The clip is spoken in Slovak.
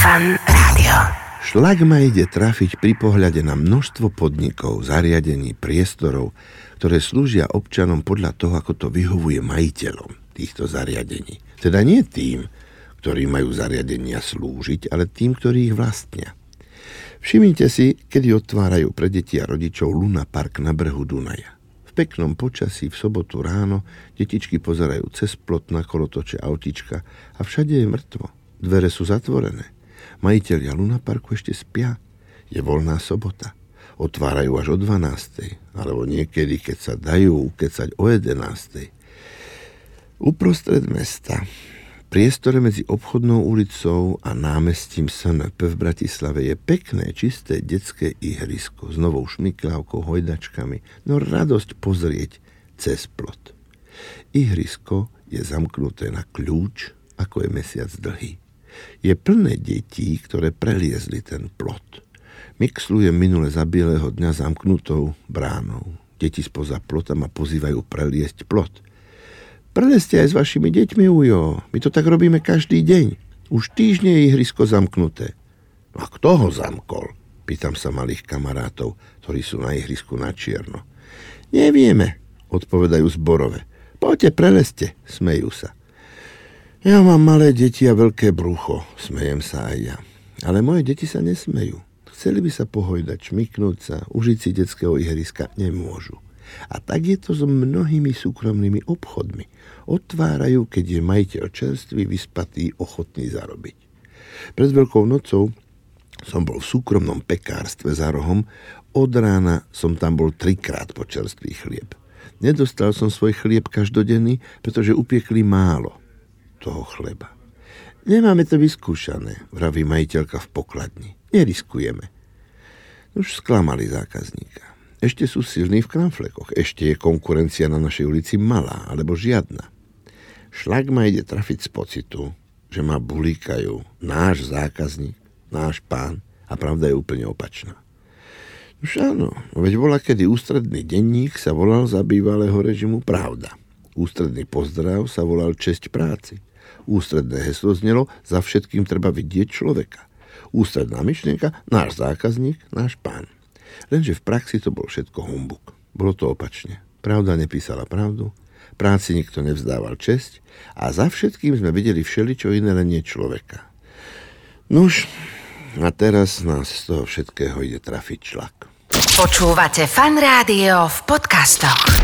Fan Rádio. Šlak ma ide trafiť pri pohľade na množstvo podnikov, zariadení, priestorov, ktoré slúžia občanom podľa toho, ako to vyhovuje majiteľom týchto zariadení. Teda nie tým, ktorí majú zariadenia slúžiť, ale tým, ktorí ich vlastnia. Všimnite si, kedy otvárajú pre deti a rodičov Luna Park na brehu Dunaja. V peknom počasí v sobotu ráno detičky pozerajú cez plot na kolotoče autička a všade je mŕtvo. Dvere sú zatvorené. Majiteľia Luna Parku ešte spia. Je voľná sobota. Otvárajú až o 12. Alebo niekedy, keď sa dajú ukecať o 11. Uprostred mesta, priestore medzi obchodnou ulicou a námestím SNP v Bratislave je pekné, čisté detské ihrisko s novou šmikľavkou, hojdačkami, no radosť pozrieť cez plot. Ihrisko je zamknuté na kľúč, ako je mesiac dlhý. Je plné detí, ktoré preliezli ten plot. Mixlujem minule za bieleho dňa zamknutou bránou. Deti spoza plota ma pozývajú preliesť plot. Preleste aj s vašimi deťmi, Ujo. My to tak robíme každý deň. Už týždne je ihrisko zamknuté. No a kto ho zamkol? Pýtam sa malých kamarátov, ktorí sú na ihrisku na čierno. Nevieme, odpovedajú zborové. Poďte, preleste, smejú sa. Ja mám malé deti a veľké brucho, smejem sa aj ja. Ale moje deti sa nesmejú. Chceli by sa pohojdať, šmiknúť sa, užiť si detského ihriska, nemôžu. A tak je to so mnohými súkromnými obchodmi. Otvárajú, keď je majiteľ čerstvý, vyspatý, ochotný zarobiť. Pred Veľkou nocou som bol v súkromnom pekárstve za rohom, od rána som tam bol trikrát po čerstvý chlieb. Nedostal som svoj chlieb každodenný, pretože upiekli málo toho chleba. Nemáme to vyskúšané, vraví majiteľka v pokladni. Neriskujeme. Už sklamali zákazníka. Ešte sú silní v kramflekoch. Ešte je konkurencia na našej ulici malá, alebo žiadna. Šlak ma ide trafiť z pocitu, že ma bulíkajú náš zákazník, náš pán a pravda je úplne opačná. Už áno, veď bola, kedy ústredný denník sa volal za bývalého režimu Pravda. Ústredný pozdrav sa volal Česť práci. Ústredné heslo znelo Za všetkým treba vidieť človeka. Ústredná myšlienka Náš zákazník, náš pán. Lenže v praxi to bol všetko humbuk. Bolo to opačne. Pravda nepísala pravdu, práci nikto nevzdával česť a za všetkým sme videli všeličo iné, len nie človeka. Nuž, a teraz nás z toho všetkého ide trafiť člak. Počúvate fan rádio v podcastoch.